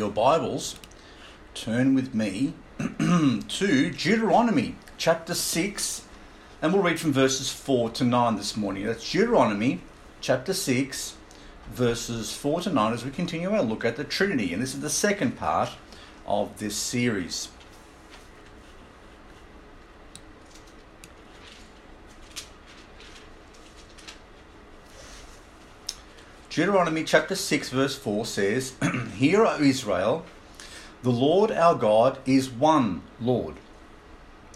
your Bibles, turn with me to Deuteronomy chapter 6, and we'll read from verses 4 to 9 this morning. That's Deuteronomy chapter 6, verses 4 to 9, as we continue our look at the Trinity. And this is the second part of this series. Deuteronomy chapter 6, verse 4 says, Hear, O Israel, the Lord our God is one Lord.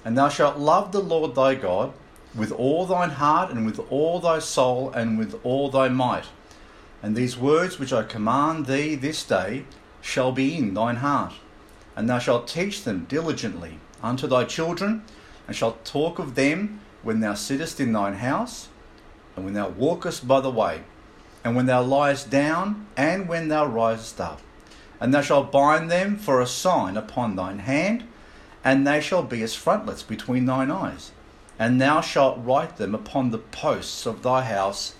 And thou shalt love the Lord thy God with all thine heart, and with all thy soul, and with all thy might. And these words which I command thee this day shall be in thine heart. And thou shalt teach them diligently unto thy children, and shalt talk of them when thou sittest in thine house, and when thou walkest by the way and when thou liest down, and when thou risest up. And thou shalt bind them for a sign upon thine hand, and they shall be as frontlets between thine eyes. And thou shalt write them upon the posts of thy house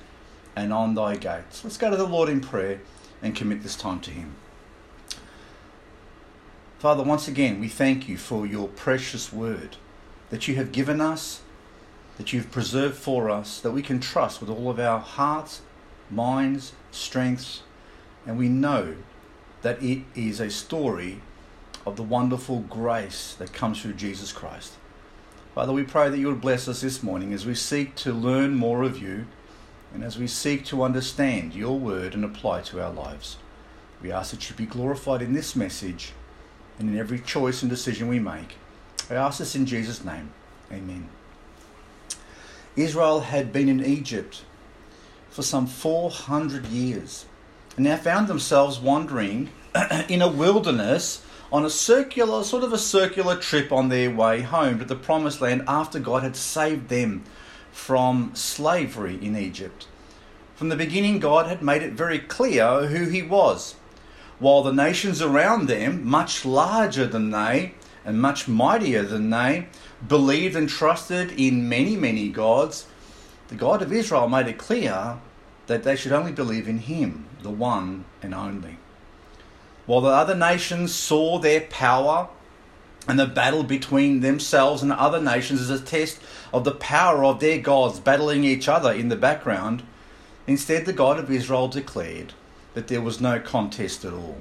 and on thy gates. Let's go to the Lord in prayer and commit this time to Him. Father, once again, we thank you for your precious word that you have given us, that you've preserved for us, that we can trust with all of our hearts minds, strengths, and we know that it is a story of the wonderful grace that comes through Jesus Christ. Father, we pray that you would bless us this morning as we seek to learn more of you and as we seek to understand your word and apply to our lives. We ask that you be glorified in this message and in every choice and decision we make. I ask this in Jesus' name. Amen. Israel had been in Egypt for some 400 years and now found themselves wandering in a wilderness on a circular, sort of a circular trip on their way home to the promised land after God had saved them from slavery in Egypt. From the beginning, God had made it very clear who He was. While the nations around them, much larger than they and much mightier than they, believed and trusted in many, many gods, the God of Israel made it clear that they should only believe in Him, the one and only. While the other nations saw their power and the battle between themselves and other nations as a test of the power of their gods battling each other in the background, instead the God of Israel declared that there was no contest at all.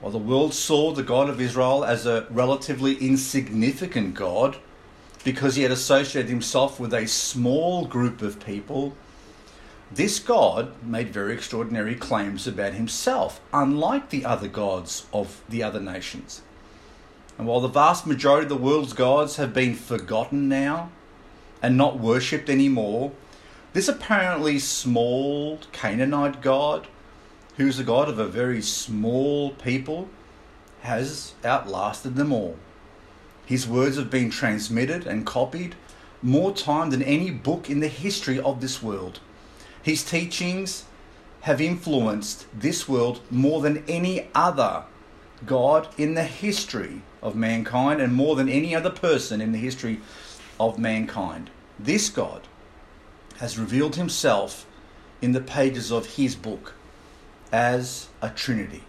While the world saw the God of Israel as a relatively insignificant God, because he had associated himself with a small group of people, this God made very extraordinary claims about himself, unlike the other gods of the other nations. And while the vast majority of the world's gods have been forgotten now and not worshipped anymore, this apparently small Canaanite God, who's the God of a very small people, has outlasted them all. His words have been transmitted and copied more time than any book in the history of this world. His teachings have influenced this world more than any other God in the history of mankind and more than any other person in the history of mankind. This God has revealed himself in the pages of his book as a Trinity.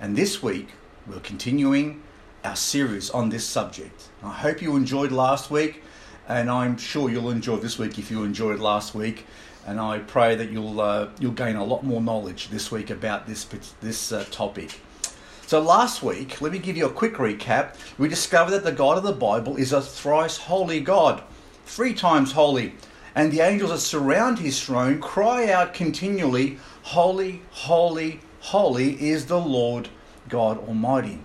And this week, we're continuing our series on this subject. I hope you enjoyed last week, and I'm sure you'll enjoy this week if you enjoyed last week and I pray that you'll uh, you'll gain a lot more knowledge this week about this this uh, topic. So last week, let me give you a quick recap. We discovered that the God of the Bible is a thrice holy God, three times holy, and the angels that surround his throne cry out continually, "Holy, holy, holy is the Lord God Almighty."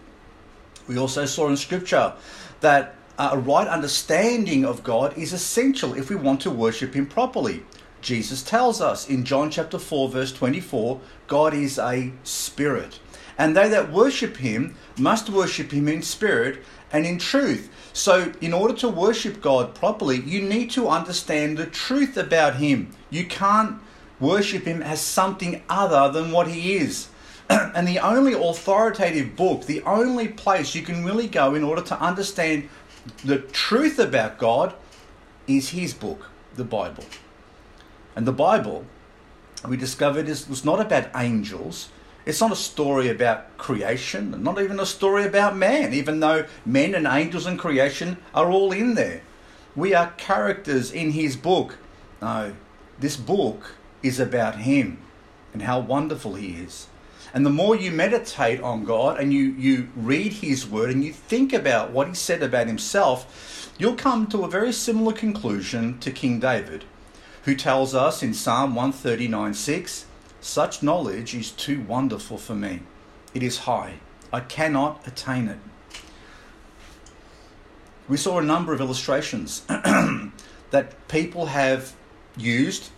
We also saw in Scripture that uh, a right understanding of God is essential if we want to worship Him properly. Jesus tells us in John chapter 4, verse 24 God is a spirit. And they that worship him must worship him in spirit and in truth. So, in order to worship God properly, you need to understand the truth about him. You can't worship him as something other than what he is. and the only authoritative book, the only place you can really go in order to understand the truth about God is his book, the Bible. And the Bible, we discovered, is, was not about angels. It's not a story about creation, not even a story about man, even though men and angels and creation are all in there. We are characters in his book. No, this book is about him and how wonderful he is. And the more you meditate on God and you, you read his word and you think about what he said about himself, you'll come to a very similar conclusion to King David, who tells us in Psalm 139 6 such knowledge is too wonderful for me. It is high. I cannot attain it. We saw a number of illustrations that people have used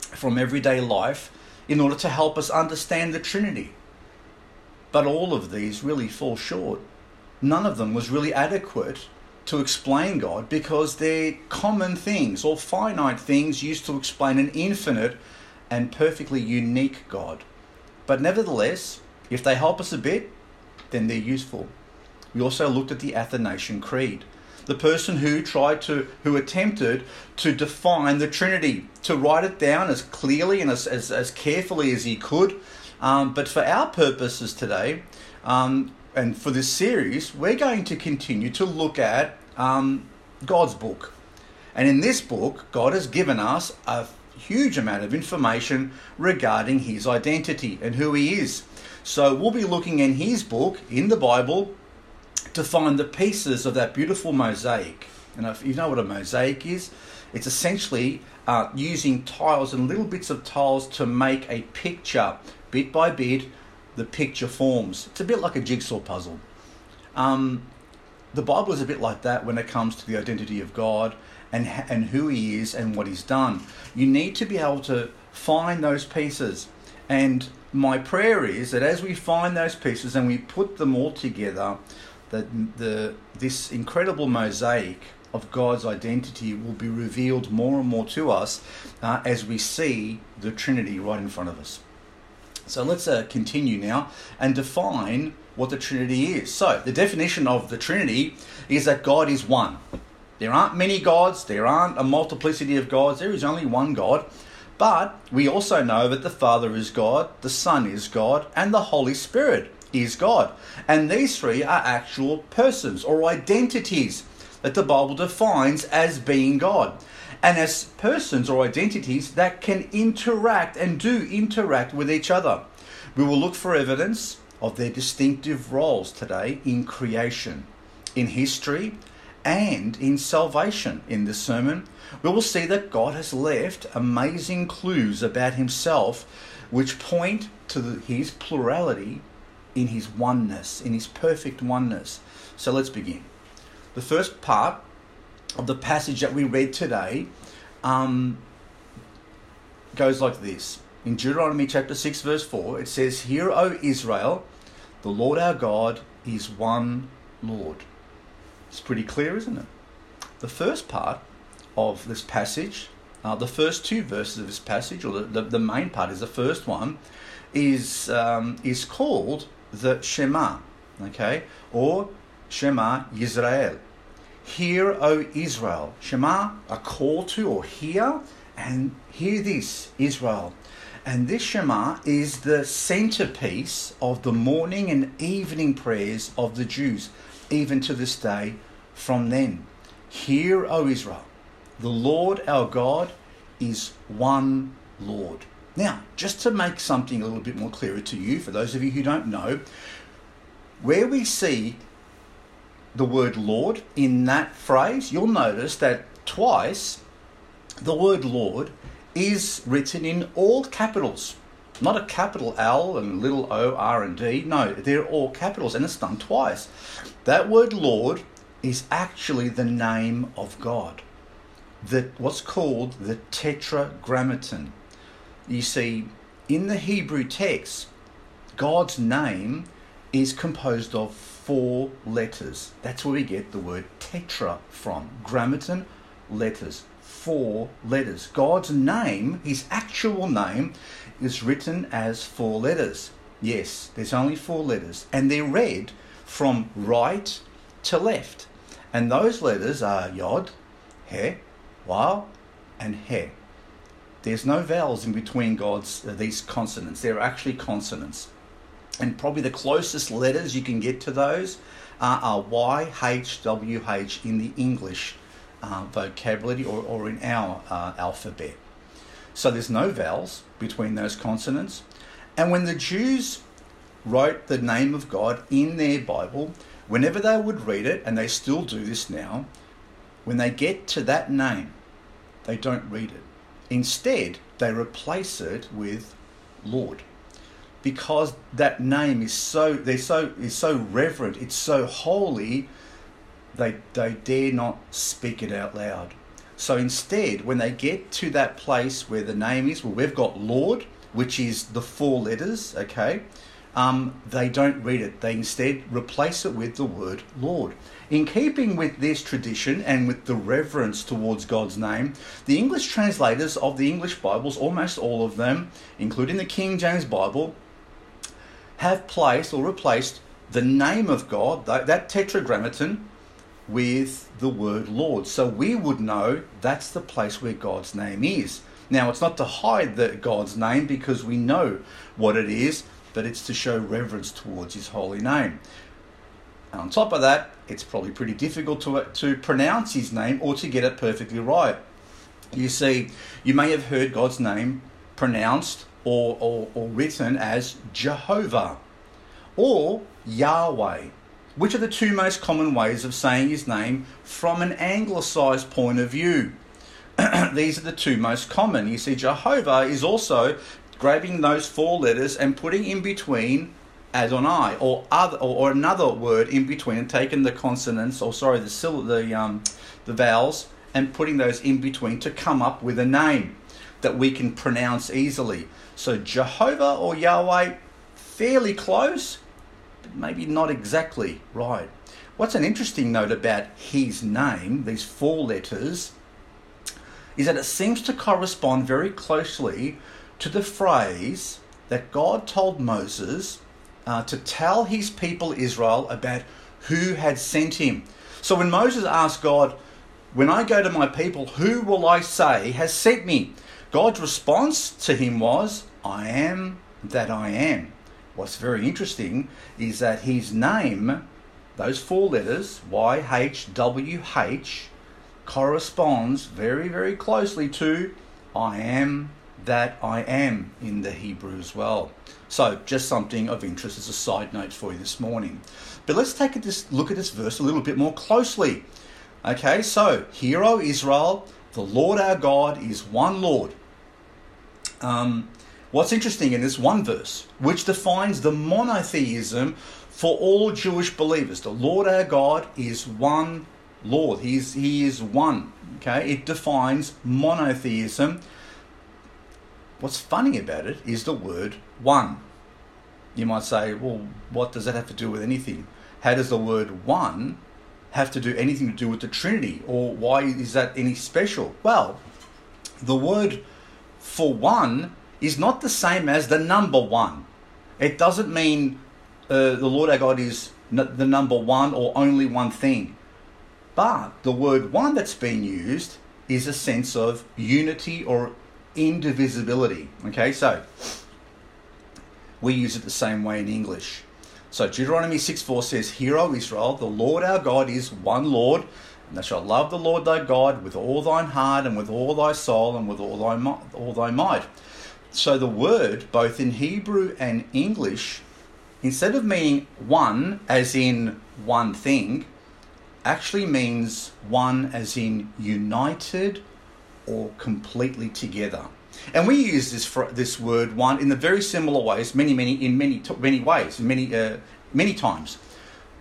from everyday life in order to help us understand the Trinity. But all of these really fall short. None of them was really adequate to explain God because they're common things or finite things used to explain an infinite and perfectly unique God. But nevertheless, if they help us a bit, then they're useful. We also looked at the Athanasian Creed. The person who tried to, who attempted to define the Trinity, to write it down as clearly and as, as, as carefully as he could. Um, but for our purposes today, um, and for this series, we're going to continue to look at um, God's book. And in this book, God has given us a huge amount of information regarding his identity and who he is. So we'll be looking in his book, in the Bible, to find the pieces of that beautiful mosaic. And if you know what a mosaic is, it's essentially uh, using tiles and little bits of tiles to make a picture. Bit by bit, the picture forms. It's a bit like a jigsaw puzzle. Um, the Bible is a bit like that when it comes to the identity of God and, and who he is and what he's done. You need to be able to find those pieces. And my prayer is that as we find those pieces and we put them all together, that the, this incredible mosaic of God's identity will be revealed more and more to us uh, as we see the Trinity right in front of us. So let's uh, continue now and define what the Trinity is. So, the definition of the Trinity is that God is one. There aren't many gods, there aren't a multiplicity of gods, there is only one God. But we also know that the Father is God, the Son is God, and the Holy Spirit is God. And these three are actual persons or identities that the Bible defines as being God. And as persons or identities that can interact and do interact with each other. We will look for evidence of their distinctive roles today in creation, in history, and in salvation in this sermon, we will see that God has left amazing clues about himself which point to the, his plurality in his oneness, in his perfect oneness. So let's begin. The first part of the passage that we read today um, goes like this. In Deuteronomy chapter 6, verse 4, it says, Hear, O Israel, the Lord our God is one Lord. It's pretty clear, isn't it? The first part of this passage, uh, the first two verses of this passage, or the, the, the main part is the first one, is, um, is called the Shema, okay, or Shema Yisrael. Hear, O Israel. Shema, a call to or hear, and hear this, Israel. And this Shema is the centerpiece of the morning and evening prayers of the Jews even to this day from then. Hear, O Israel, the Lord our God is one Lord. Now, just to make something a little bit more clearer to you, for those of you who don't know, where we see the word Lord in that phrase, you'll notice that twice the word Lord is written in all capitals. Not a capital L and little O, R, and D. No, they're all capitals, and it's done twice. That word Lord is actually the name of God. That what's called the tetragrammaton. You see, in the Hebrew text, God's name is composed of four letters. That's where we get the word tetra from. Grammaton, letters. Four letters. God's name, his actual name, is written as four letters. Yes, there's only four letters, and they're read from right to left. And those letters are Yod, He, Waw, and He. There's no vowels in between God's uh, these consonants. They're actually consonants. And probably the closest letters you can get to those are, are Y, H, W, H in the English uh, vocabulary or, or in our uh, alphabet. So there's no vowels between those consonants. And when the Jews wrote the name of God in their Bible, whenever they would read it, and they still do this now, when they get to that name, they don't read it. Instead, they replace it with Lord. Because that name is so they're so is so reverent, it's so holy, they they dare not speak it out loud. So instead, when they get to that place where the name is, well, we've got Lord, which is the four letters, okay? Um, they don't read it. They instead replace it with the word Lord. In keeping with this tradition and with the reverence towards God's name, the English translators of the English Bibles, almost all of them, including the King James Bible, have placed or replaced the name of God, that tetragrammaton, with the word Lord. So we would know that's the place where God's name is. Now, it's not to hide the God's name because we know what it is, but it's to show reverence towards His holy name. And on top of that, it's probably pretty difficult to, to pronounce his name or to get it perfectly right. You see, you may have heard God's name pronounced or, or, or written as Jehovah or Yahweh, which are the two most common ways of saying his name from an anglicized point of view. These are the two most common. You see, Jehovah is also grabbing those four letters and putting in between Adonai, or other, or, or another word in between, and taking the consonants, or sorry, the the um, the vowels, and putting those in between to come up with a name that we can pronounce easily. So Jehovah or Yahweh, fairly close, but maybe not exactly right. What's an interesting note about his name, these four letters, is that it seems to correspond very closely to the phrase that God told Moses uh, to tell his people Israel about who had sent him. So when Moses asked God, When I go to my people, who will I say has sent me? God's response to him was, I am that I am. What's very interesting is that his name, those four letters, YHWH, corresponds very, very closely to I am that I am in the Hebrew as well. So, just something of interest as a side note for you this morning. But let's take a look at this verse a little bit more closely. Okay, so, Hear, O Israel, the Lord our God is one Lord. Um, what's interesting in this one verse, which defines the monotheism for all Jewish believers, the Lord our God is one Lord. He's, he is one. Okay, it defines monotheism What's funny about it is the word one. You might say, well, what does that have to do with anything? How does the word one have to do anything to do with the Trinity? Or why is that any special? Well, the word for one is not the same as the number one. It doesn't mean uh, the Lord our God is n- the number one or only one thing. But the word one that's being used is a sense of unity or indivisibility. Okay, so we use it the same way in English. So Deuteronomy 6 4 says, Hear, O Israel, the Lord our God is one Lord, and thou shalt love the Lord thy God with all thine heart and with all thy soul and with all thy, all thy might. So the word, both in Hebrew and English, instead of meaning one as in one thing, actually means one as in united or completely together. And we use this this word one in the very similar ways, many many in many many ways, many uh, many times.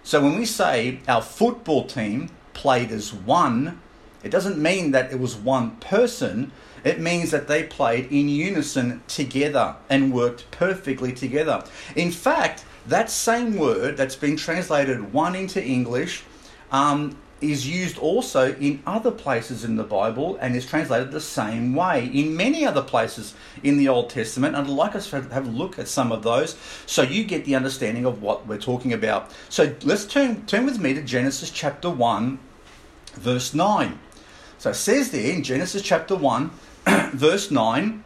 So when we say our football team played as one, it doesn't mean that it was one person. It means that they played in unison together and worked perfectly together. In fact, that same word that's been translated one into English um, is used also in other places in the Bible and is translated the same way in many other places in the Old Testament. And I'd like us to have a look at some of those so you get the understanding of what we're talking about. So let's turn, turn with me to Genesis chapter 1, verse 9. So it says there in Genesis chapter 1, verse 9,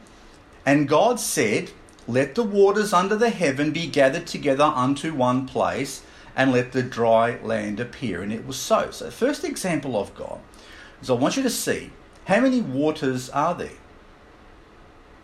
and God said, let the waters under the heaven be gathered together unto one place, and let the dry land appear. And it was so. So, first example of God is I want you to see how many waters are there?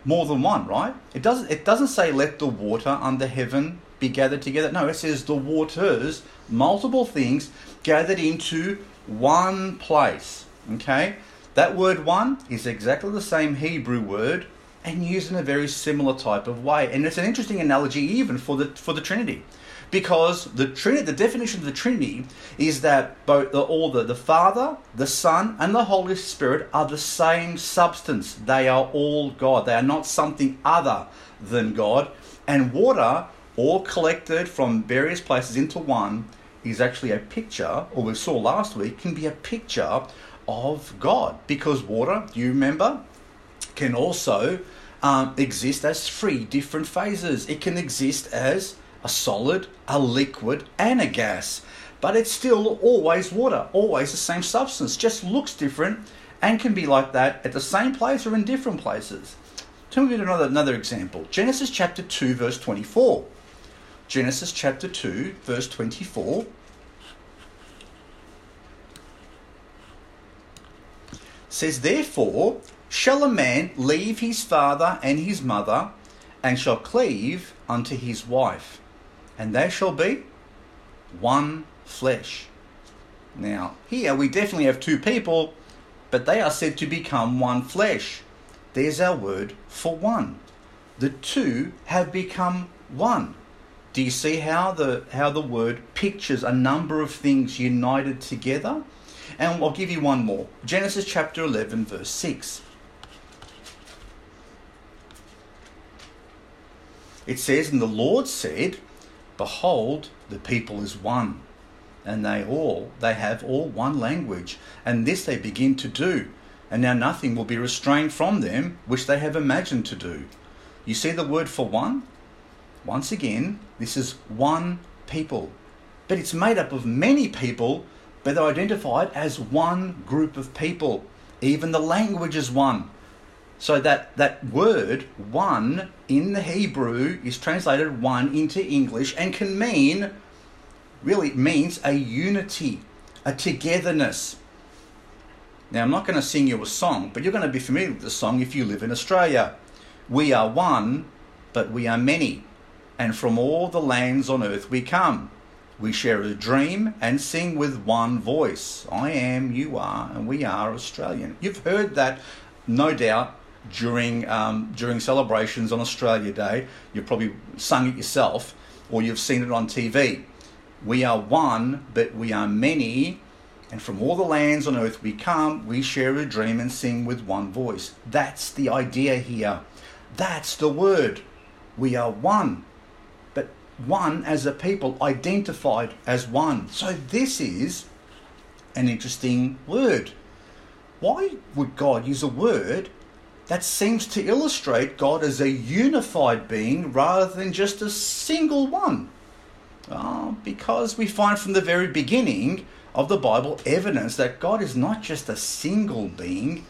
More than one, right? It doesn't it doesn't say let the water under heaven be gathered together. No, it says the waters, multiple things gathered into one place. Okay? That word one is exactly the same Hebrew word and used in a very similar type of way. And it's an interesting analogy even for the for the Trinity. Because the Trinity, the definition of the Trinity is that both the, all the, the Father, the Son, and the Holy Spirit are the same substance. They are all God. They are not something other than God. And water, all collected from various places into one, is actually a picture, or we saw last week, can be a picture of God. Because water, you remember, can also um, exist as three different phases. It can exist as a solid, a liquid, and a gas. But it's still always water, always the same substance, just looks different and can be like that at the same place or in different places. Tell me another, another example. Genesis chapter 2, verse 24. Genesis chapter 2, verse 24. says, Therefore shall a man leave his father and his mother, and shall cleave unto his wife, and they shall be one flesh. Now, here we definitely have two people, but they are said to become one flesh. There's our word for one. The two have become one. Do you see how the how the word pictures a number of things united together? And I'll give you one more. Genesis chapter 11 verse 6. It says, And the Lord said, Behold, the people is one, and they all, they have all one language, and this they begin to do, and now nothing will be restrained from them which they have imagined to do. You see the word for one? Once again, this is one people, but it's made up of many people, but they're identified as one group of people. Even the language is one. So that, that word, one, in the Hebrew is translated one into English and can mean, really means a unity, a togetherness. Now, I'm not going to sing you a song, but you're going to be familiar with the song if you live in Australia. We are one, but we are many, and from all the lands on earth we come. We share a dream and sing with one voice. I am, you are, and we are Australian. You've heard that, no doubt, during um, during celebrations on Australia Day. You've probably sung it yourself, or you've seen it on TV. We are one, but we are many, and from all the lands on earth we come. We share a dream and sing with one voice. That's the idea here. That's the word. We are one, but one as a people, identified as one. So this is an interesting word. Why would God use a word that seems to illustrate God as a unified being rather than just a single one. Uh, because we find from the very beginning of the Bible evidence that God is not just a single being,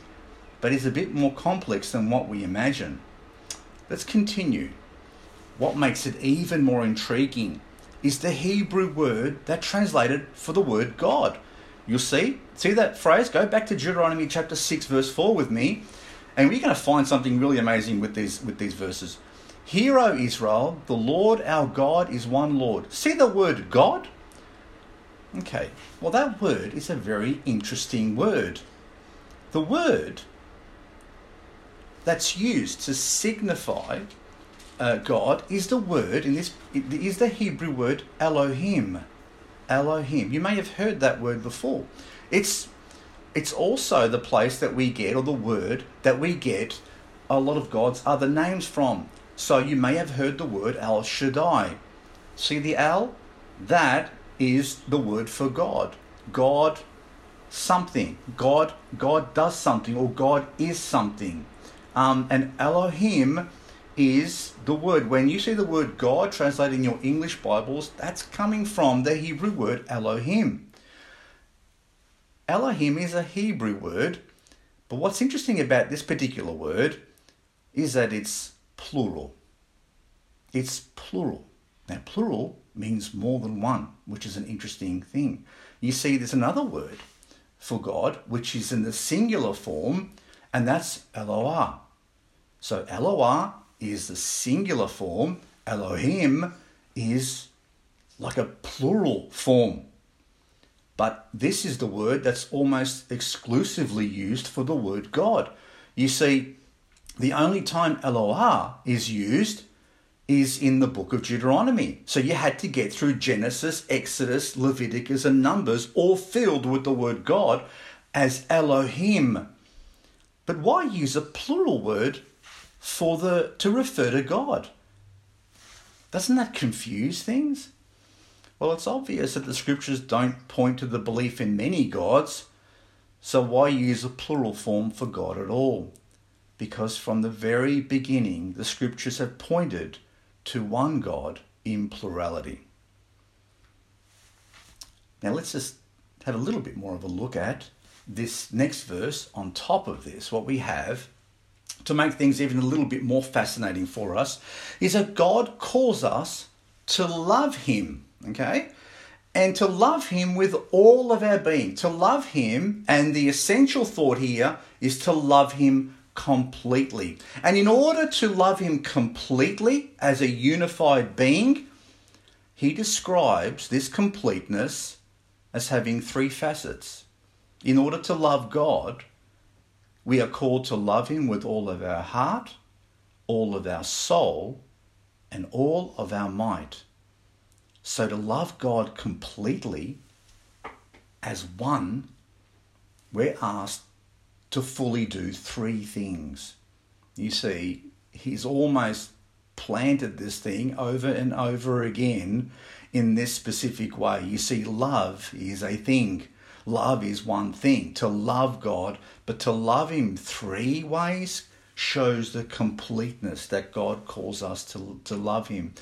but is a bit more complex than what we imagine. Let's continue. What makes it even more intriguing is the Hebrew word that translated for the word God. You'll see, see that phrase? Go back to Deuteronomy chapter 6, verse 4 with me. And we're going to find something really amazing with these with these verses. Hear, O Israel, the Lord our God is one Lord. See the word God? Okay, well, that word is a very interesting word. The word that's used to signify uh, God is the word in this is the Hebrew word Elohim. Elohim. You may have heard that word before. It's it's also the place that we get, or the word that we get a lot of God's other names from. So you may have heard the word El Shaddai. See the El? That is the word for God. God something. God God does something or God is something. Um, and Elohim is the word. When you see the word God translated in your English Bibles, that's coming from the Hebrew word Elohim. Elohim is a Hebrew word, but what's interesting about this particular word is that it's plural. it's plural. Now, plural means more than one, which is an interesting thing. You see, there's another word for God, which is in the singular form, and that's Eloah. So Eloah is the singular form, Elohim is like a plural form. But this is the word that's almost exclusively used for the word God. You see, the only time Eloah is used is in the book of Deuteronomy. So you had to get through Genesis, Exodus, Leviticus, and Numbers, all filled with the word God as Elohim. But why use a plural word for the to refer to God? Doesn't that confuse things? Well, it's obvious that the scriptures don't point to the belief in many gods, so why use a plural form for God at all? Because from the very beginning, the scriptures have pointed to one God in plurality. Now let's just have a little bit more of a look at this next verse on top of this. What we have to make things even a little bit more fascinating for us is that God calls us to love Him, okay? And to love Him with all of our being. To love Him, and the essential thought here is to love Him completely. And in order to love Him completely as a unified being, he describes this completeness as having three facets. In order to love God, we are called to love Him with all of our heart, all of our soul, and all of our might. So to love God completely as one, we're asked to fully do three things. You see, he's almost planted this thing over and over again in this specific way. You see, love is a thing. Love is one thing. To love God, but to love Him three ways shows the completeness that God calls us to, to love Him.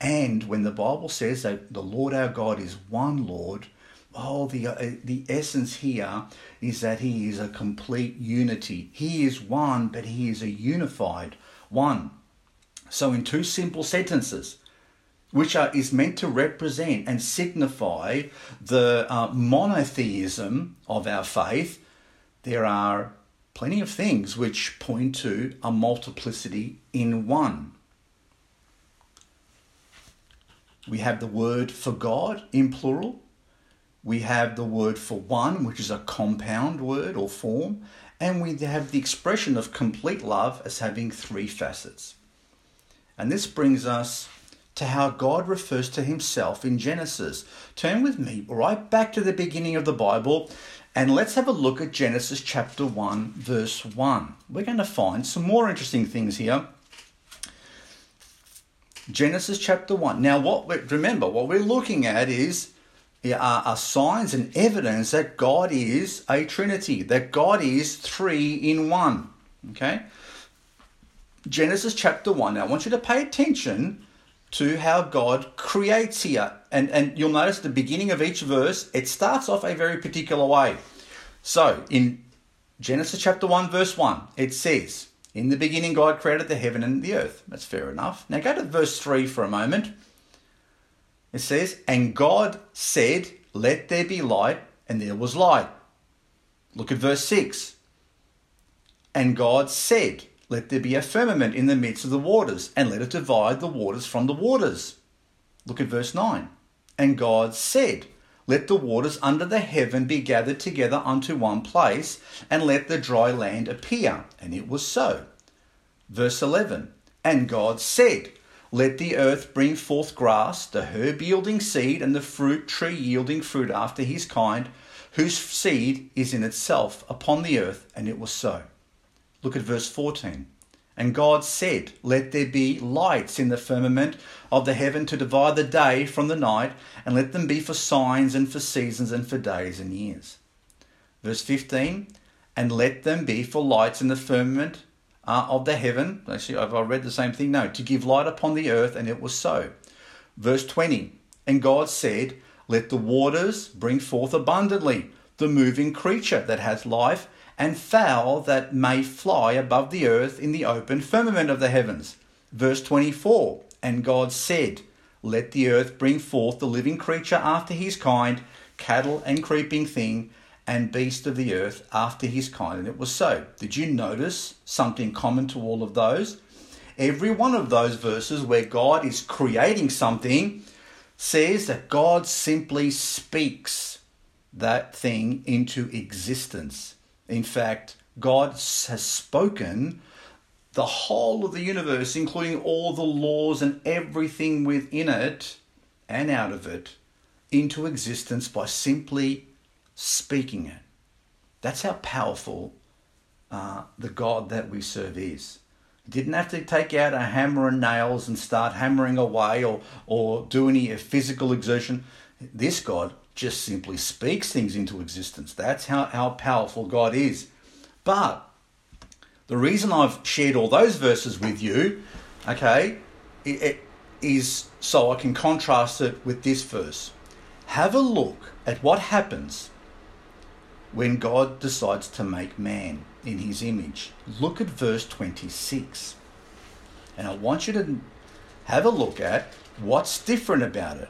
And when the Bible says that the Lord our God is one Lord, oh, the, uh, the essence here is that he is a complete unity. He is one, but he is a unified one. So, in two simple sentences, which are, is meant to represent and signify the uh, monotheism of our faith, there are plenty of things which point to a multiplicity in one. We have the word for God in plural, we have the word for one, which is a compound word or form, and we have the expression of complete love as having three facets. And this brings us to how God refers to himself in Genesis. Turn with me right back to the beginning of the Bible and let's have a look at Genesis chapter 1, verse 1. We're going to find some more interesting things here. Genesis chapter 1. Now, what we, remember, what we're looking at is are, are signs and evidence that God is a Trinity, that God is three in one. Okay? Genesis chapter 1. Now, I want you to pay attention to how God creates here. And, and you'll notice the beginning of each verse, it starts off a very particular way. So, in Genesis chapter 1, verse 1, it says, In the beginning, God created the heaven and the earth. That's fair enough. Now, go to verse 3 for a moment. It says, And God said, Let there be light, and there was light. Look at verse 6. And God said, Let there be a firmament in the midst of the waters, and let it divide the waters from the waters. Look at verse 9. And God said, Let the waters under the heaven be gathered together unto one place, and let the dry land appear. And it was so. Verse 11. And God said, let the earth bring forth grass, the herb yielding seed, and the fruit tree yielding fruit after his kind, whose seed is in itself upon the earth. And it was so. Look at verse 14. And God said, Let there be lights in the firmament of the heaven to divide the day from the night, and let them be for signs and for seasons and for days and years. Verse 15. And let them be for lights in the firmament uh, of the heaven. Actually, have I read the same thing? No, to give light upon the earth, and it was so. Verse 20 And God said, Let the waters bring forth abundantly the moving creature that has life, and fowl that may fly above the earth in the open firmament of the heavens. Verse 24 And God said, Let the earth bring forth the living creature after his kind, cattle and creeping thing, and beast of the earth after his kind. And it was so. Did you notice something common to all of those? Every one of those verses where God is creating something says that God simply speaks that thing into existence. In fact, God has spoken the whole of the universe, including all the laws and everything within it and out of it, into existence by simply speaking it. That's how powerful uh, the God that we serve is. He Didn't have to take out a hammer and nails and start hammering away or, or do any physical exertion. This God just simply speaks things into existence. That's how, how powerful God is. But the reason I've shared all those verses with you, okay, it, it is so I can contrast it with this verse. Have a look at what happens when God decides to make man in his image. Look at verse 26. And I want you to have a look at what's different about it.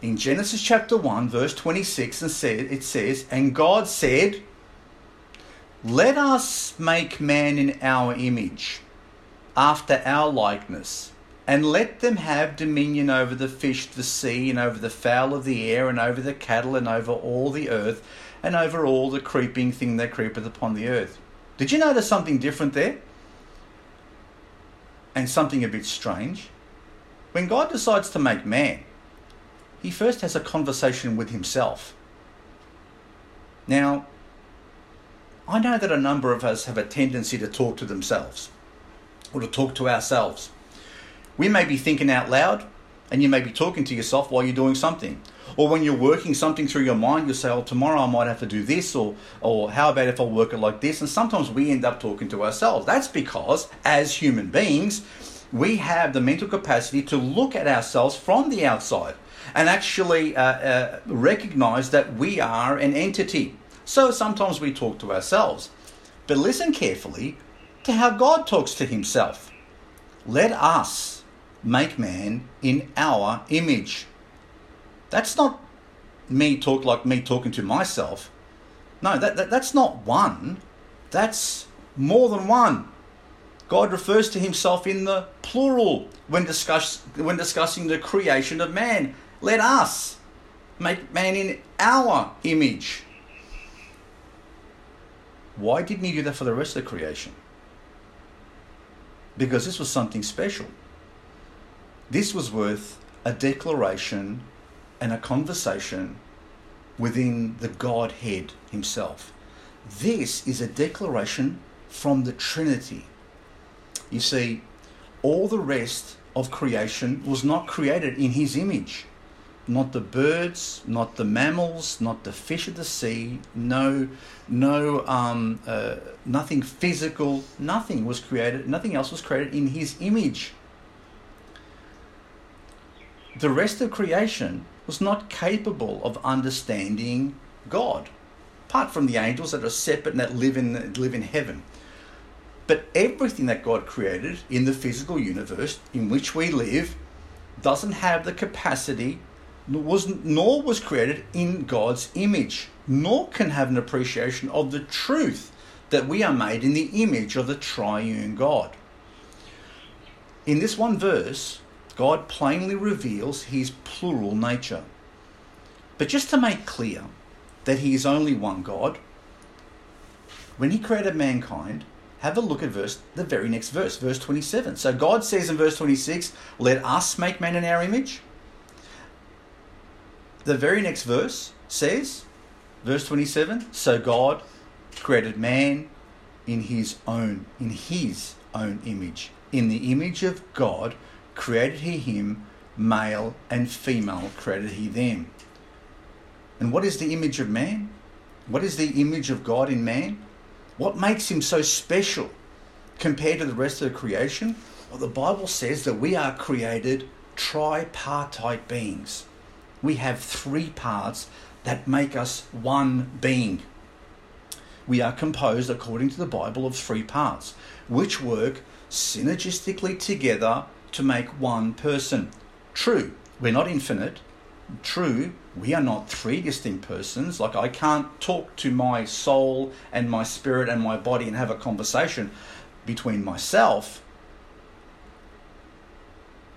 In Genesis chapter 1, verse 26, and said, it says, And God said, Let us make man in our image, after our likeness, and let them have dominion over the fish of the sea, and over the fowl of the air, and over the cattle, and over all the earth and over all the creeping thing that creepeth upon the earth. Did you notice something different there? And something a bit strange? When God decides to make man, he first has a conversation with himself. Now, I know that a number of us have a tendency to talk to themselves or to talk to ourselves. We may be thinking out loud and you may be talking to yourself while you're doing something. Or when you're working something through your mind, you say, oh, tomorrow I might have to do this, or, or how about if I work it like this? And sometimes we end up talking to ourselves. That's because, as human beings, we have the mental capacity to look at ourselves from the outside and actually uh, uh, recognize that we are an entity. So sometimes we talk to ourselves. But listen carefully to how God talks to himself. Let us make man in our image. That's not me talk like me talking to myself. No, that, that that's not one. That's more than one. God refers to himself in the plural when discuss when discussing the creation of man. Let us make man in our image. Why didn't he do that for the rest of the creation? Because this was something special. This was worth a declaration and a conversation within the Godhead Himself. This is a declaration from the Trinity. You see, all the rest of creation was not created in His image. Not the birds, not the mammals, not the fish of the sea, no, no, um, uh, nothing physical, nothing was created, nothing else was created in His image. The rest of creation was not capable of understanding God, apart from the angels that are separate and that live in, live in heaven. But everything that God created in the physical universe in which we live doesn't have the capacity, was, nor was created in God's image, nor can have an appreciation of the truth that we are made in the image of the triune God. In this one verse, God plainly reveals his plural nature. But just to make clear that he is only one God, when he created mankind, have a look at verse the very next verse, verse 27. So God says in verse 26, "Let us make man in our image." The very next verse says, verse 27, "So God created man in his own in his own image. In the image of God created he him, male and female created he them. And what is the image of man? What is the image of God in man? What makes him so special compared to the rest of the creation? Well, the Bible says that we are created tripartite beings. We have three parts that make us one being. We are composed, according to the Bible, of three parts, which work synergistically together to make one person. True, we're not infinite. True, we are not three distinct persons. Like, I can't talk to my soul and my spirit and my body and have a conversation between myself.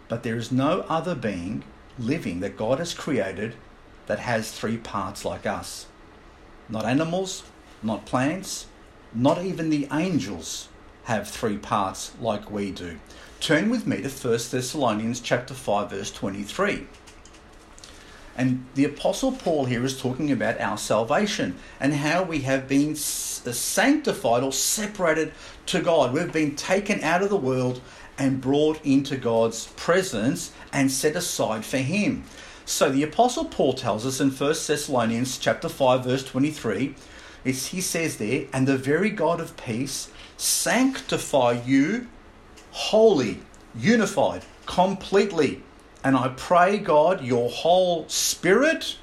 But there is no other being living that God has created that has three parts like us. Not animals, not plants, not even the angels have three parts like we do. Turn with me to 1 Thessalonians chapter 5 verse 23. And the apostle Paul here is talking about our salvation and how we have been sanctified or separated to God. We've been taken out of the world and brought into God's presence and set aside for him. So the apostle Paul tells us in 1 Thessalonians chapter 5 verse 23, it's, he says there, and the very God of peace sanctify you wholly, unified, completely. And I pray, God, your whole spirit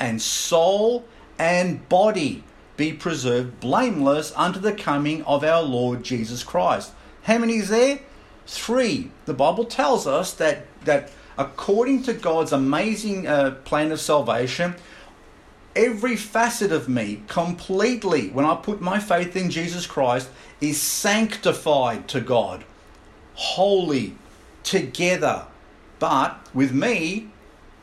and soul and body be preserved blameless unto the coming of our Lord Jesus Christ. How many is there? Three. The Bible tells us that, that according to God's amazing uh, plan of salvation, every facet of me completely, when I put my faith in Jesus Christ, is sanctified to God, holy, together. But with me,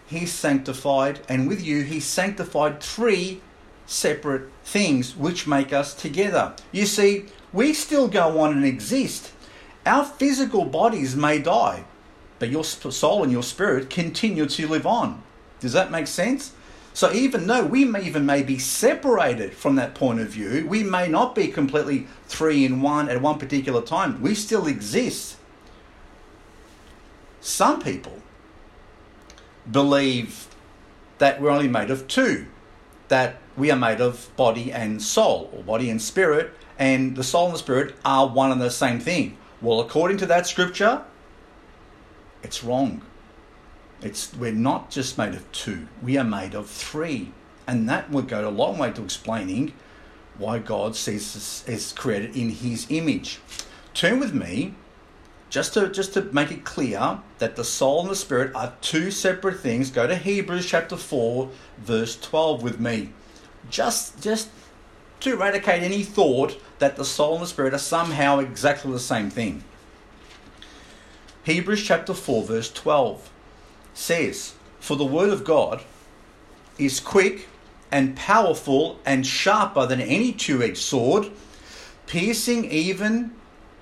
He's sanctified, and with you, He's sanctified three separate things which make us together. You see, we still go on and exist. Our physical bodies may die, but your soul and your spirit continue to live on. Does that make sense? So even though we may even may be separated from that point of view, we may not be completely three in one at one particular time. We still exist. Some people believe that we're only made of two, that we are made of body and soul, or body and spirit, and the soul and the spirit are one and the same thing. Well, according to that scripture, it's wrong. It's we're not just made of two; we are made of three, and that would go a long way to explaining why God sees us as created in His image. Turn with me, just to just to make it clear that the soul and the spirit are two separate things. Go to Hebrews chapter four, verse twelve with me. Just just to eradicate any thought that the soul and the spirit are somehow exactly the same thing. Hebrews chapter 4, verse 12 says, For the word of God is quick and powerful and sharper than any two edged sword, piercing even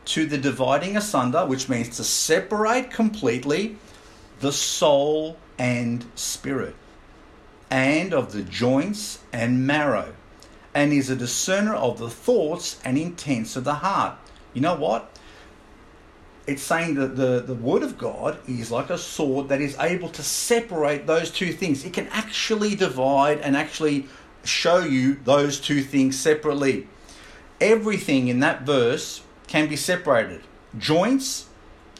to the dividing asunder, which means to separate completely the soul and spirit, and of the joints and marrow, and is a discerner of the thoughts and intents of the heart. You know what? it's saying that the, the Word of God is like a sword that is able to separate those two things. It can actually divide and actually show you those two things separately. Everything in that verse can be separated. Joints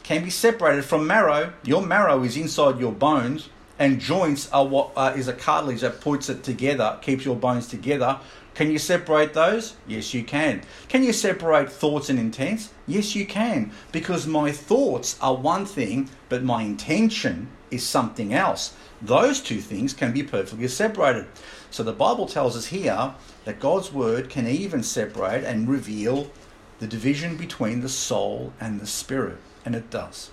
can be separated from marrow. Your marrow is inside your bones, and joints are what uh, is a cartilage that puts it together, keeps your bones together. Can you separate those? Yes, you can. Can you separate thoughts and intents? Yes, you can. Because my thoughts are one thing, but my intention is something else. Those two things can be perfectly separated. So the Bible tells us here that God's word can even separate and reveal the division between the soul and the spirit, and it does.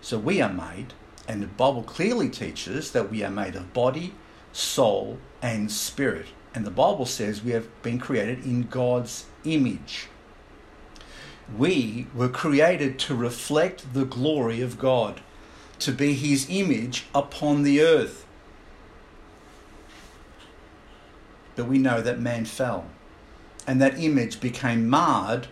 So we are made, and the Bible clearly teaches that we are made of body, soul, and spirit. And the Bible says we have been created in God's image. We were created to reflect the glory of God, to be His image upon the earth. But we know that man fell, and that image became marred,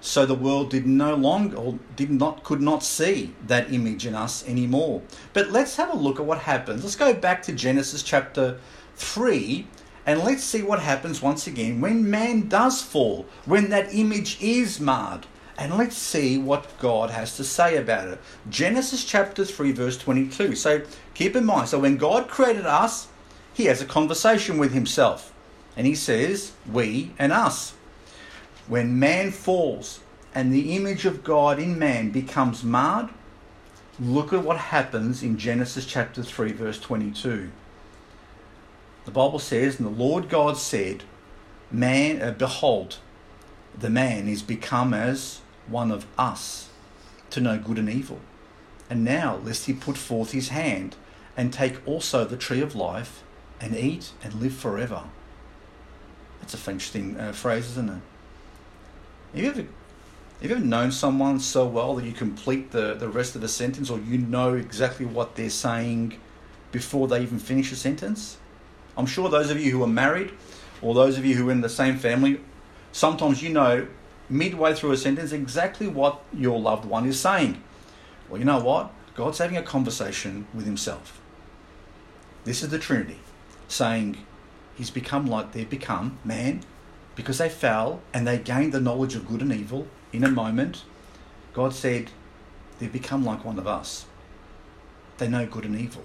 so the world did no longer, did not, could not see that image in us anymore. But let's have a look at what happens. Let's go back to Genesis chapter 3 and let's see what happens once again when man does fall, when that image is marred. And let's see what God has to say about it. Genesis chapter 3, verse 22. So keep in mind, so when God created us, he has a conversation with himself. And he says, we and us. When man falls and the image of God in man becomes marred, look at what happens in Genesis chapter 3, verse 22. The Bible says, And the Lord God said, Man, uh, behold, the man is become as one of us to know good and evil. And now, lest he put forth his hand and take also the tree of life and eat and live forever. That's a thing, uh, phrase, isn't it? Have you, ever, have you ever known someone so well that you complete the, the rest of the sentence or you know exactly what they're saying before they even finish a sentence? I'm sure those of you who are married or those of you who are in the same family, sometimes you know midway through a sentence exactly what your loved one is saying. Well, you know what? God's having a conversation with himself. This is the Trinity saying he's become like they've become man because they fell and they gained the knowledge of good and evil in a moment. God said they've become like one of us. They know good and evil.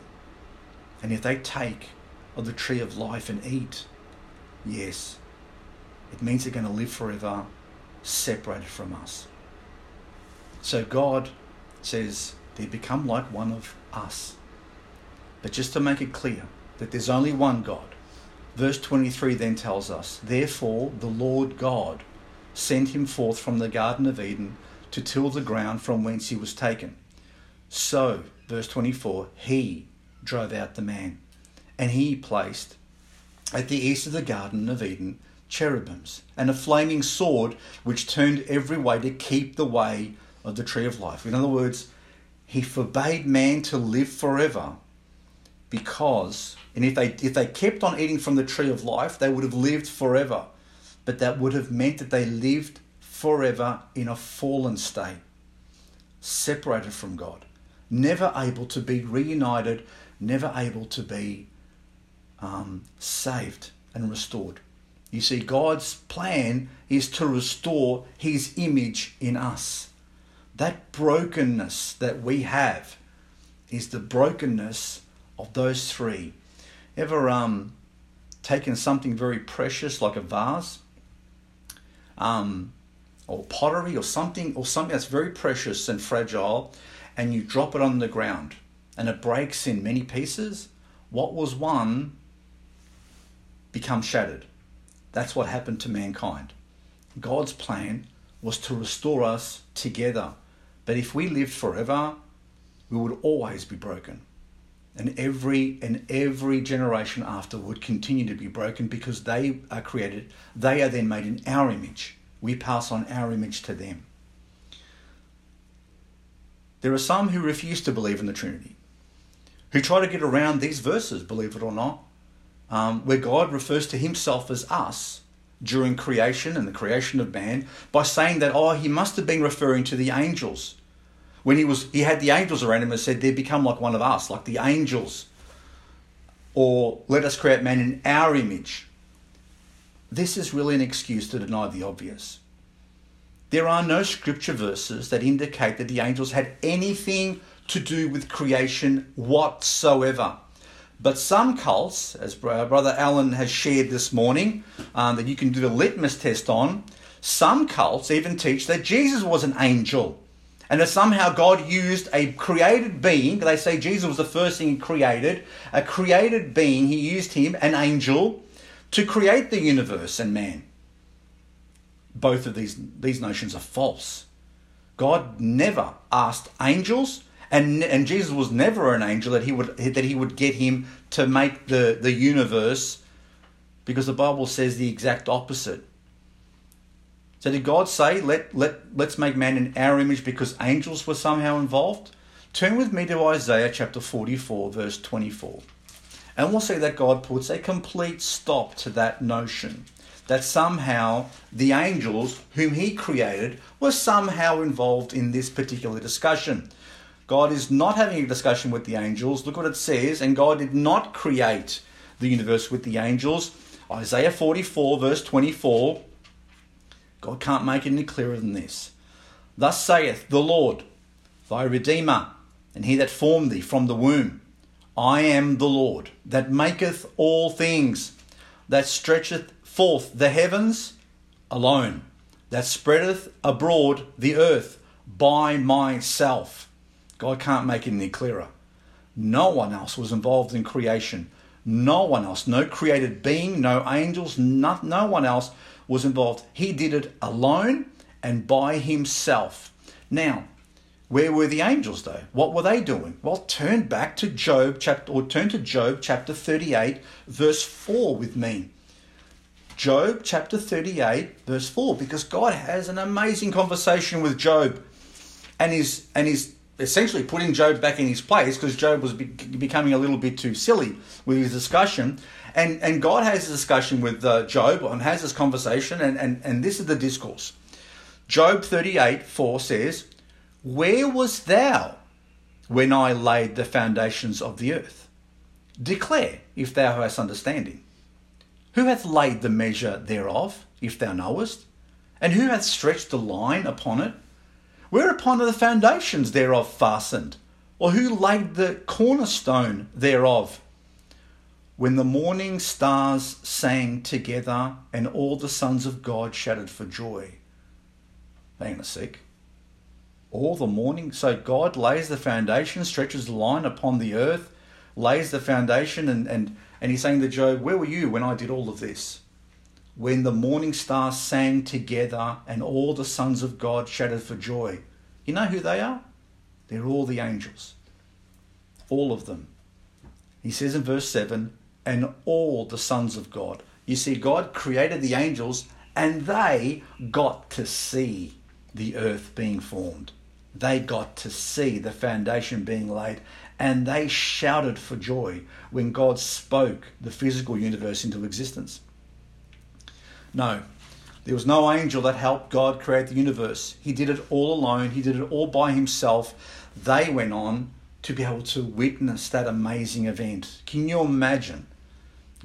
And if they take of the tree of life and eat, yes, it means they're going to live forever separated from us. So God says they become like one of us. But just to make it clear that there's only one God, verse 23 then tells us, Therefore the Lord God sent him forth from the Garden of Eden to till the ground from whence he was taken. So, verse 24, he drove out the man, and he placed at the east of the Garden of Eden cherubims, and a flaming sword which turned every way to keep the way of the tree of life. In other words, he forbade man to live forever because and if they if they kept on eating from the tree of life, they would have lived forever. But that would have meant that they lived forever in a fallen state, separated from God, never able to be reunited, never able to be um, saved and restored. You see, God's plan is to restore His image in us. That brokenness that we have is the brokenness of those three. Ever um, taken something very precious like a vase, um, or pottery, or something, or something that's very precious and fragile, and you drop it on the ground, and it breaks in many pieces? What was one becomes shattered that's what happened to mankind. God's plan was to restore us together. But if we lived forever, we would always be broken. And every and every generation after would continue to be broken because they are created, they are then made in our image. We pass on our image to them. There are some who refuse to believe in the Trinity, who try to get around these verses, believe it or not um, where God refers to himself as us during creation and the creation of man by saying that, oh, he must have been referring to the angels. When he was he had the angels around him and said, they become like one of us, like the angels. Or let us create man in our image. This is really an excuse to deny the obvious. There are no scripture verses that indicate that the angels had anything to do with creation whatsoever. But some cults, as Brother Alan has shared this morning, um, that you can do the litmus test on, some cults even teach that Jesus was an angel and that somehow God used a created being. They say Jesus was the first thing he created, a created being. He used him, an angel, to create the universe and man. Both of these, these notions are false. God never asked angels and and Jesus was never an angel that he would that he would get him to make the the universe because the Bible says the exact opposite. So did God say let let let's make man in our image because angels were somehow involved? Turn with me to Isaiah chapter 44 verse 24. And we'll see that God puts a complete stop to that notion that somehow the angels whom he created were somehow involved in this particular discussion. God is not having a discussion with the angels. Look what it says. And God did not create the universe with the angels. Isaiah 44, verse 24. God can't make it any clearer than this. Thus saith the Lord, thy Redeemer, and he that formed thee from the womb. I am the Lord that maketh all things, that stretcheth forth the heavens alone, that spreadeth abroad the earth by myself. God can't make it any clearer. No one else was involved in creation. No one else, no created being, no angels, no, no one else was involved. He did it alone and by himself. Now, where were the angels though? What were they doing? Well, turn back to Job chapter or turn to Job chapter 38 verse 4 with me. Job chapter 38 verse 4 because God has an amazing conversation with Job and is and is essentially putting Job back in his place because Job was be- becoming a little bit too silly with his discussion. And, and God has a discussion with uh, Job and has this conversation, and, and, and this is the discourse. Job 38 4 says, Where was thou when I laid the foundations of the earth? Declare, if thou hast understanding. Who hath laid the measure thereof, if thou knowest? And who hath stretched the line upon it? Whereupon are the foundations thereof fastened? Or who laid the cornerstone thereof? When the morning stars sang together and all the sons of God shouted for joy. Hang on sec. All the morning. So God lays the foundation, stretches the line upon the earth, lays the foundation, and, and, and he's saying to Job, Where were you when I did all of this? When the morning stars sang together and all the sons of God shouted for joy. You know who they are? They're all the angels. All of them. He says in verse 7 and all the sons of God. You see, God created the angels and they got to see the earth being formed. They got to see the foundation being laid and they shouted for joy when God spoke the physical universe into existence. No, there was no angel that helped God create the universe. He did it all alone, He did it all by Himself. They went on to be able to witness that amazing event. Can you imagine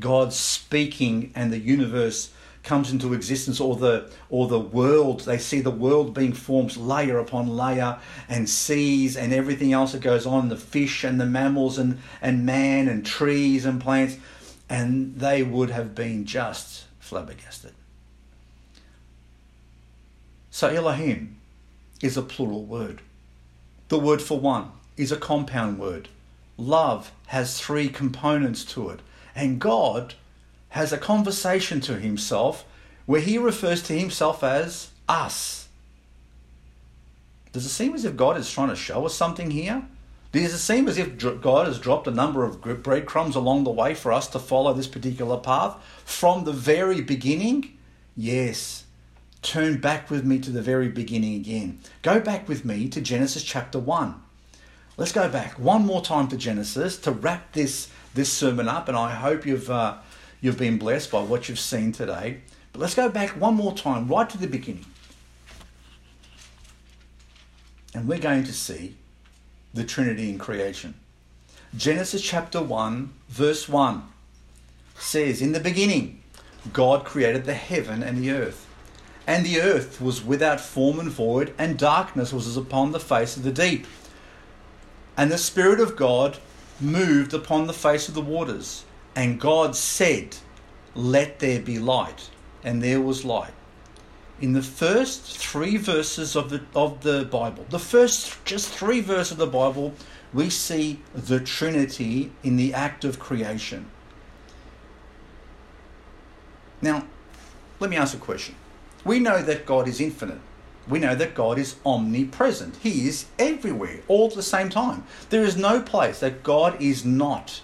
God speaking and the universe? comes into existence or the or the world they see the world being formed layer upon layer and seas and everything else that goes on the fish and the mammals and and man and trees and plants and they would have been just flabbergasted so Elohim is a plural word. The word for one is a compound word. Love has three components to it. And God has a conversation to himself where he refers to himself as us. Does it seem as if God is trying to show us something here? Does it seem as if God has dropped a number of breadcrumbs along the way for us to follow this particular path from the very beginning? Yes, turn back with me to the very beginning again. Go back with me to Genesis chapter 1. Let's go back one more time to Genesis to wrap this, this sermon up, and I hope you've, uh, you've been blessed by what you've seen today. But let's go back one more time, right to the beginning. And we're going to see the Trinity in creation. Genesis chapter 1, verse 1 says, In the beginning, God created the heaven and the earth. And the earth was without form and void, and darkness was upon the face of the deep. And the Spirit of God moved upon the face of the waters. And God said, Let there be light. And there was light. In the first three verses of the, of the Bible, the first just three verses of the Bible, we see the Trinity in the act of creation. Now, let me ask a question. We know that God is infinite. We know that God is omnipresent. He is everywhere, all at the same time. There is no place that God is not,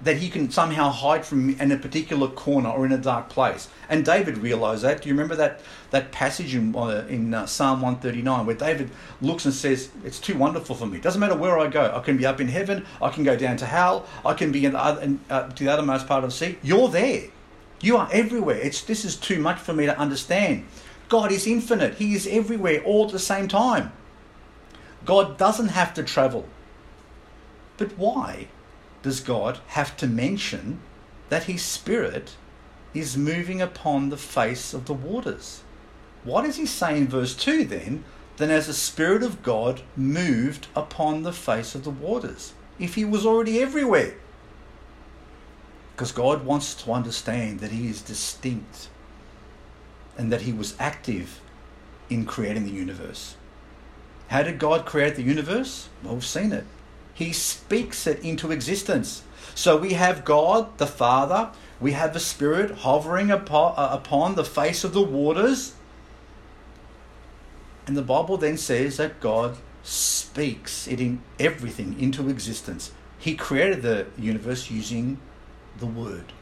that he can somehow hide from in a particular corner or in a dark place. And David realized that. Do you remember that, that passage in, uh, in uh, Psalm 139 where David looks and says, It's too wonderful for me. Doesn't matter where I go. I can be up in heaven, I can go down to hell, I can be in the other, in, uh, to the part of the sea. You're there. You are everywhere. It's this is too much for me to understand. God is infinite. He is everywhere all at the same time. God doesn't have to travel. But why does God have to mention that his spirit is moving upon the face of the waters? What does he say in verse 2 then? Then as the Spirit of God moved upon the face of the waters, if he was already everywhere. Because God wants to understand that He is distinct and that He was active in creating the universe. How did God create the universe? Well, we've seen it. He speaks it into existence. So we have God, the Father, we have the Spirit hovering upon, uh, upon the face of the waters. And the Bible then says that God speaks it in everything into existence. He created the universe using the Word.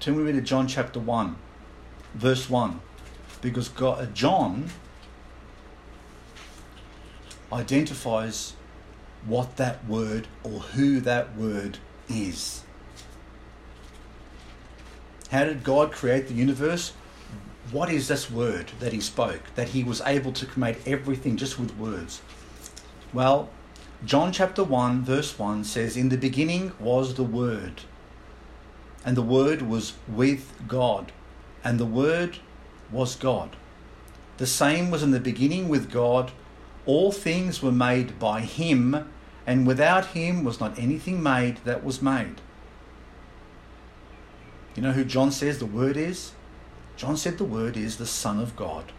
Turn with me to John chapter 1, verse 1. Because God, John identifies what that word or who that word is. How did God create the universe? What is this word that he spoke, that he was able to create everything just with words? Well, John chapter 1, verse 1 says, In the beginning was the Word, and the Word was with God, and the Word was God. The same was in the beginning with God. All things were made by him, and without him was not anything made that was made. You know who John says the Word is? John said the Word is the Son of God,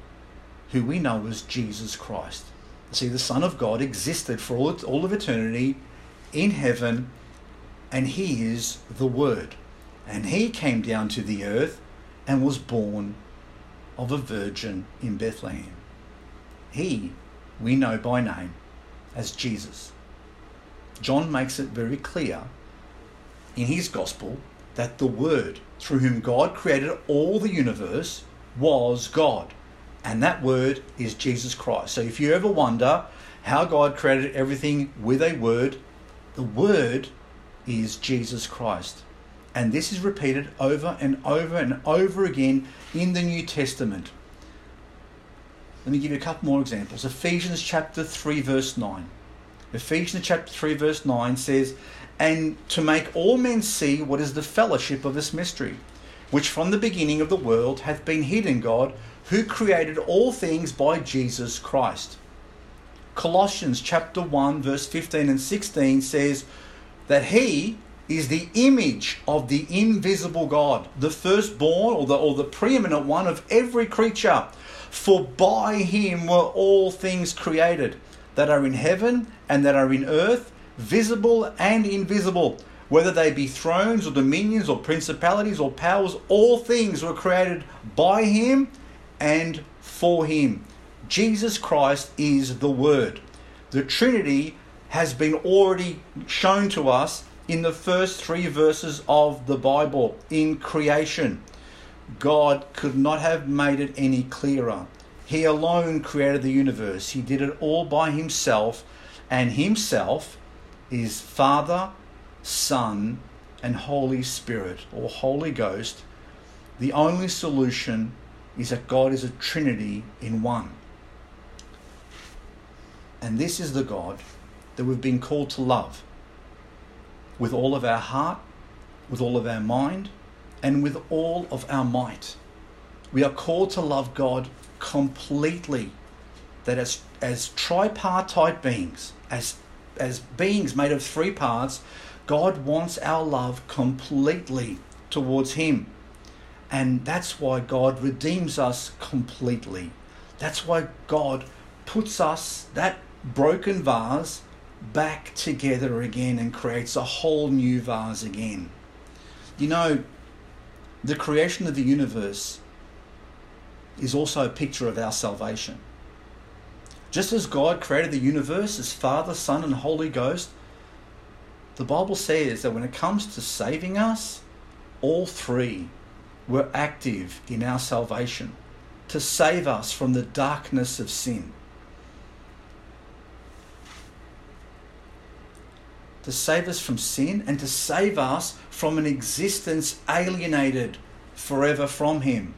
who we know as Jesus Christ. See, the Son of God existed for all, all of eternity in heaven, and He is the Word. And He came down to the earth and was born of a virgin in Bethlehem. He we know by name as Jesus. John makes it very clear in his gospel that the Word, through whom God created all the universe, was God. And that Word is Jesus Christ. So if you ever wonder how God created everything with a Word, the Word is Jesus Christ. And this is repeated over and over and over again in the New Testament. Let me give you a couple more examples. Ephesians chapter 3, verse 9. Ephesians chapter 3, verse 9 says, And to make all men see what is the fellowship of this mystery, which from the beginning of the world hath been hid in God, who created all things by Jesus Christ. Colossians chapter 1, verse 15 and 16 says that he is the image of the invisible God, the firstborn or the, or the preeminent one of every creature. For by him were all things created, that are in heaven and that are in earth, visible and invisible. Whether they be thrones or dominions or principalities or powers, all things were created by him and for him. Jesus Christ is the Word. The Trinity has been already shown to us in the first three verses of the Bible in creation. God could not have made it any clearer. He alone created the universe. He did it all by himself, and himself is Father, Son, and Holy Spirit, or Holy Ghost. The only solution is that God is a Trinity in one. And this is the God that we've been called to love with all of our heart, with all of our mind, and with all of our might. We are called to love God completely. That as, as tripartite beings, as, as beings made of three parts, God wants our love completely towards Him. And that's why God redeems us completely. That's why God puts us, that broken vase, back together again and creates a whole new vase again. You know, the creation of the universe is also a picture of our salvation. Just as God created the universe as Father, Son, and Holy Ghost, the Bible says that when it comes to saving us, all three were active in our salvation to save us from the darkness of sin. To save us from sin and to save us from an existence alienated forever from Him.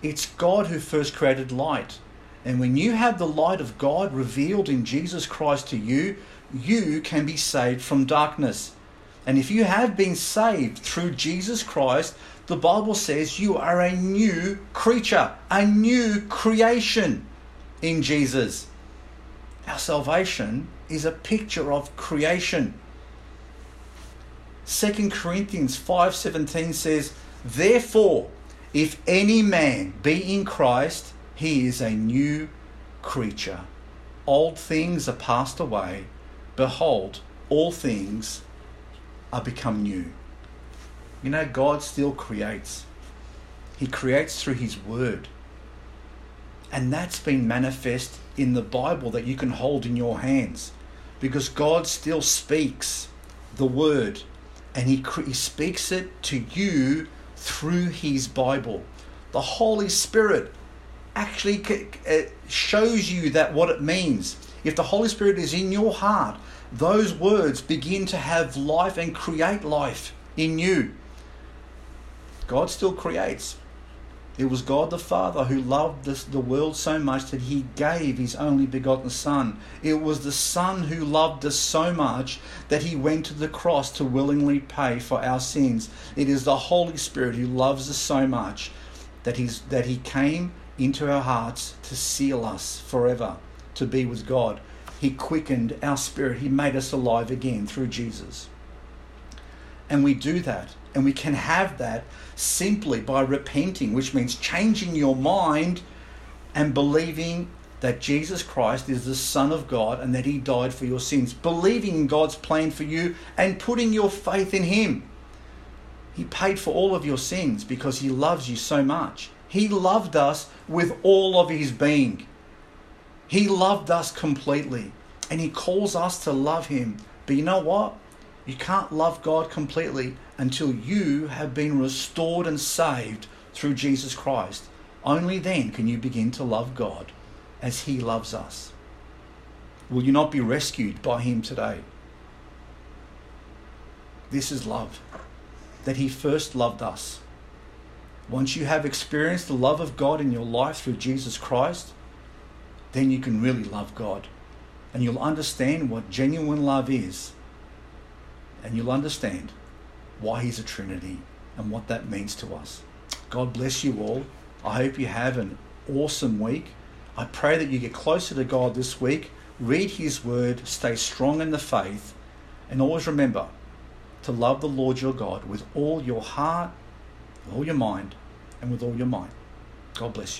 It's God who first created light. And when you have the light of God revealed in Jesus Christ to you, you can be saved from darkness. And if you have been saved through Jesus Christ, the Bible says you are a new creature, a new creation in Jesus. Our salvation is a picture of creation. 2 Corinthians 5:17 says, "Therefore, if any man be in Christ, he is a new creature. Old things are passed away. Behold, all things are become new. You know, God still creates. He creates through His Word. And that's been manifest in the Bible that you can hold in your hands. Because God still speaks the Word. And He, he speaks it to you through His Bible. The Holy Spirit actually shows you that what it means. If the Holy Spirit is in your heart, those words begin to have life and create life in you. God still creates. It was God the Father who loved this, the world so much that he gave his only begotten Son. It was the Son who loved us so much that he went to the cross to willingly pay for our sins. It is the Holy Spirit who loves us so much that, he's, that he came into our hearts to seal us forever to be with God. He quickened our spirit, He made us alive again through Jesus. And we do that, and we can have that simply by repenting, which means changing your mind and believing that Jesus Christ is the Son of God and that He died for your sins, believing in God's plan for you and putting your faith in Him. He paid for all of your sins because He loves you so much. He loved us with all of his being. He loved us completely. And he calls us to love him. But you know what? You can't love God completely until you have been restored and saved through Jesus Christ. Only then can you begin to love God as he loves us. Will you not be rescued by him today? This is love. That he first loved us once you have experienced the love of God in your life through Jesus Christ, then you can really love God. And you'll understand what genuine love is. And you'll understand why He's a Trinity and what that means to us. God bless you all. I hope you have an awesome week. I pray that you get closer to God this week. Read His Word, stay strong in the faith, and always remember to love the Lord your God with all your heart, all your mind, and with all your might. God bless you.